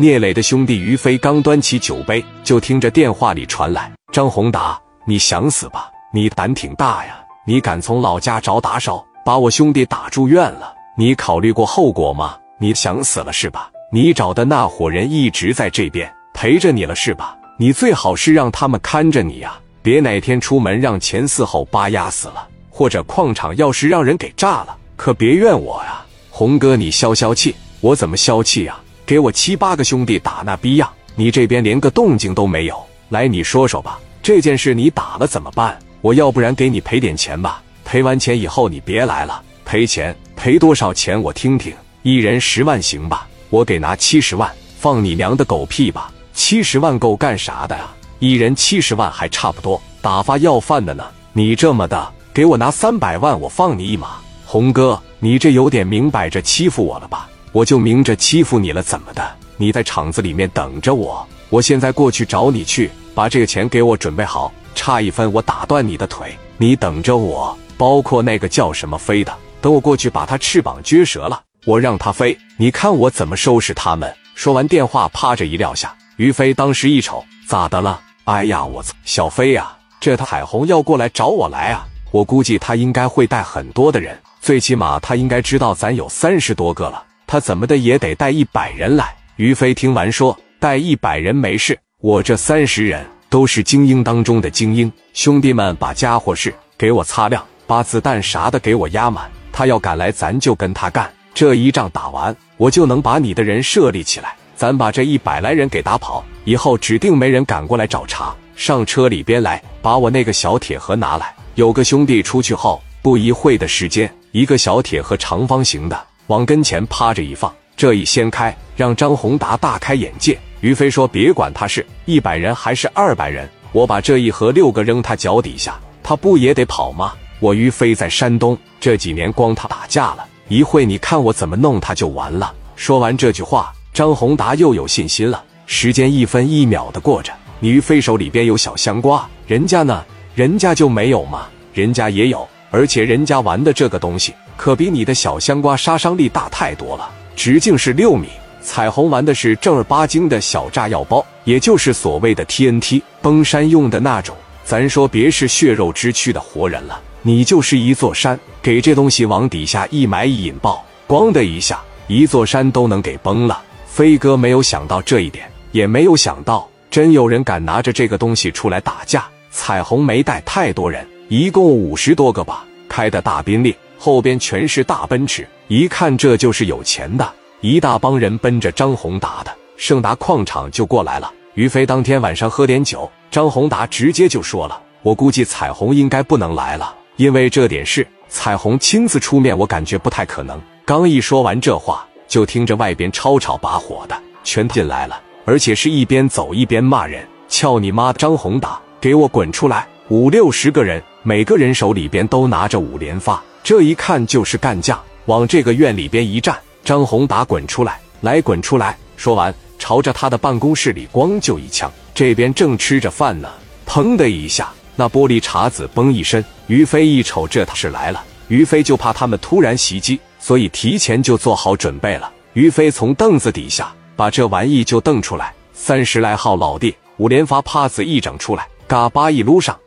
聂磊的兄弟于飞刚端起酒杯，就听着电话里传来：“张宏达，你想死吧？你胆挺大呀！你敢从老家找打手，把我兄弟打住院了？你考虑过后果吗？你想死了是吧？你找的那伙人一直在这边陪着你了是吧？你最好是让他们看着你呀，别哪天出门让前四后八压死了，或者矿场要是让人给炸了，可别怨我呀！红哥，你消消气，我怎么消气呀？”给我七八个兄弟打那逼样，你这边连个动静都没有。来，你说说吧，这件事你打了怎么办？我要不然给你赔点钱吧。赔完钱以后你别来了。赔钱赔多少钱？我听听。一人十万行吧？我给拿七十万。放你娘的狗屁吧！七十万够干啥的啊？一人七十万还差不多，打发要饭的呢。你这么的，给我拿三百万，我放你一马。红哥，你这有点明摆着欺负我了吧？我就明着欺负你了，怎么的？你在厂子里面等着我，我现在过去找你去，把这个钱给我准备好，差一分我打断你的腿。你等着我，包括那个叫什么飞的，等我过去把他翅膀撅折了，我让他飞，你看我怎么收拾他们。说完电话，啪着一撂下。于飞当时一瞅，咋的了？哎呀，我操，小飞呀，这他彩虹要过来找我来啊！我估计他应该会带很多的人，最起码他应该知道咱有三十多个了。他怎么的也得带一百人来。于飞听完说：“带一百人没事，我这三十人都是精英当中的精英。兄弟们，把家伙事给我擦亮，把子弹啥的给我压满。他要敢来，咱就跟他干。这一仗打完，我就能把你的人设立起来。咱把这一百来人给打跑，以后指定没人敢过来找茬。上车里边来，把我那个小铁盒拿来。有个兄弟出去后，不一会的时间，一个小铁盒长方形的。”往跟前趴着一放，这一掀开，让张宏达大开眼界。于飞说：“别管他是一百人还是二百人，我把这一盒六个扔他脚底下，他不也得跑吗？我于飞在山东这几年，光他打架了一会，你看我怎么弄他就完了。”说完这句话，张宏达又有信心了。时间一分一秒的过着，你于飞手里边有小香瓜，人家呢？人家就没有吗？人家也有，而且人家玩的这个东西。可比你的小香瓜杀伤力大太多了，直径是六米。彩虹玩的是正儿八经的小炸药包，也就是所谓的 TNT，崩山用的那种。咱说别是血肉之躯的活人了，你就是一座山，给这东西往底下一埋一引爆，咣的一下，一座山都能给崩了。飞哥没有想到这一点，也没有想到真有人敢拿着这个东西出来打架。彩虹没带太多人，一共五十多个吧，开的大宾利。后边全是大奔驰，一看这就是有钱的，一大帮人奔着张宏达的盛达矿场就过来了。于飞当天晚上喝点酒，张宏达直接就说了：“我估计彩虹应该不能来了，因为这点事，彩虹亲自出面，我感觉不太可能。”刚一说完这话，就听着外边吵吵把火的全进来了，而且是一边走一边骂人：“撬你妈的张宏达，给我滚出来！”五六十个人，每个人手里边都拿着五连发。这一看就是干将，往这个院里边一站，张宏达滚出来，来滚出来！说完，朝着他的办公室里咣就一枪。这边正吃着饭呢，砰的一下，那玻璃碴子崩一身。于飞一瞅，这他是来了。于飞就怕他们突然袭击，所以提前就做好准备了。于飞从凳子底下把这玩意就瞪出来，三十来号老弟，五连发帕子一整出来，嘎巴一撸上。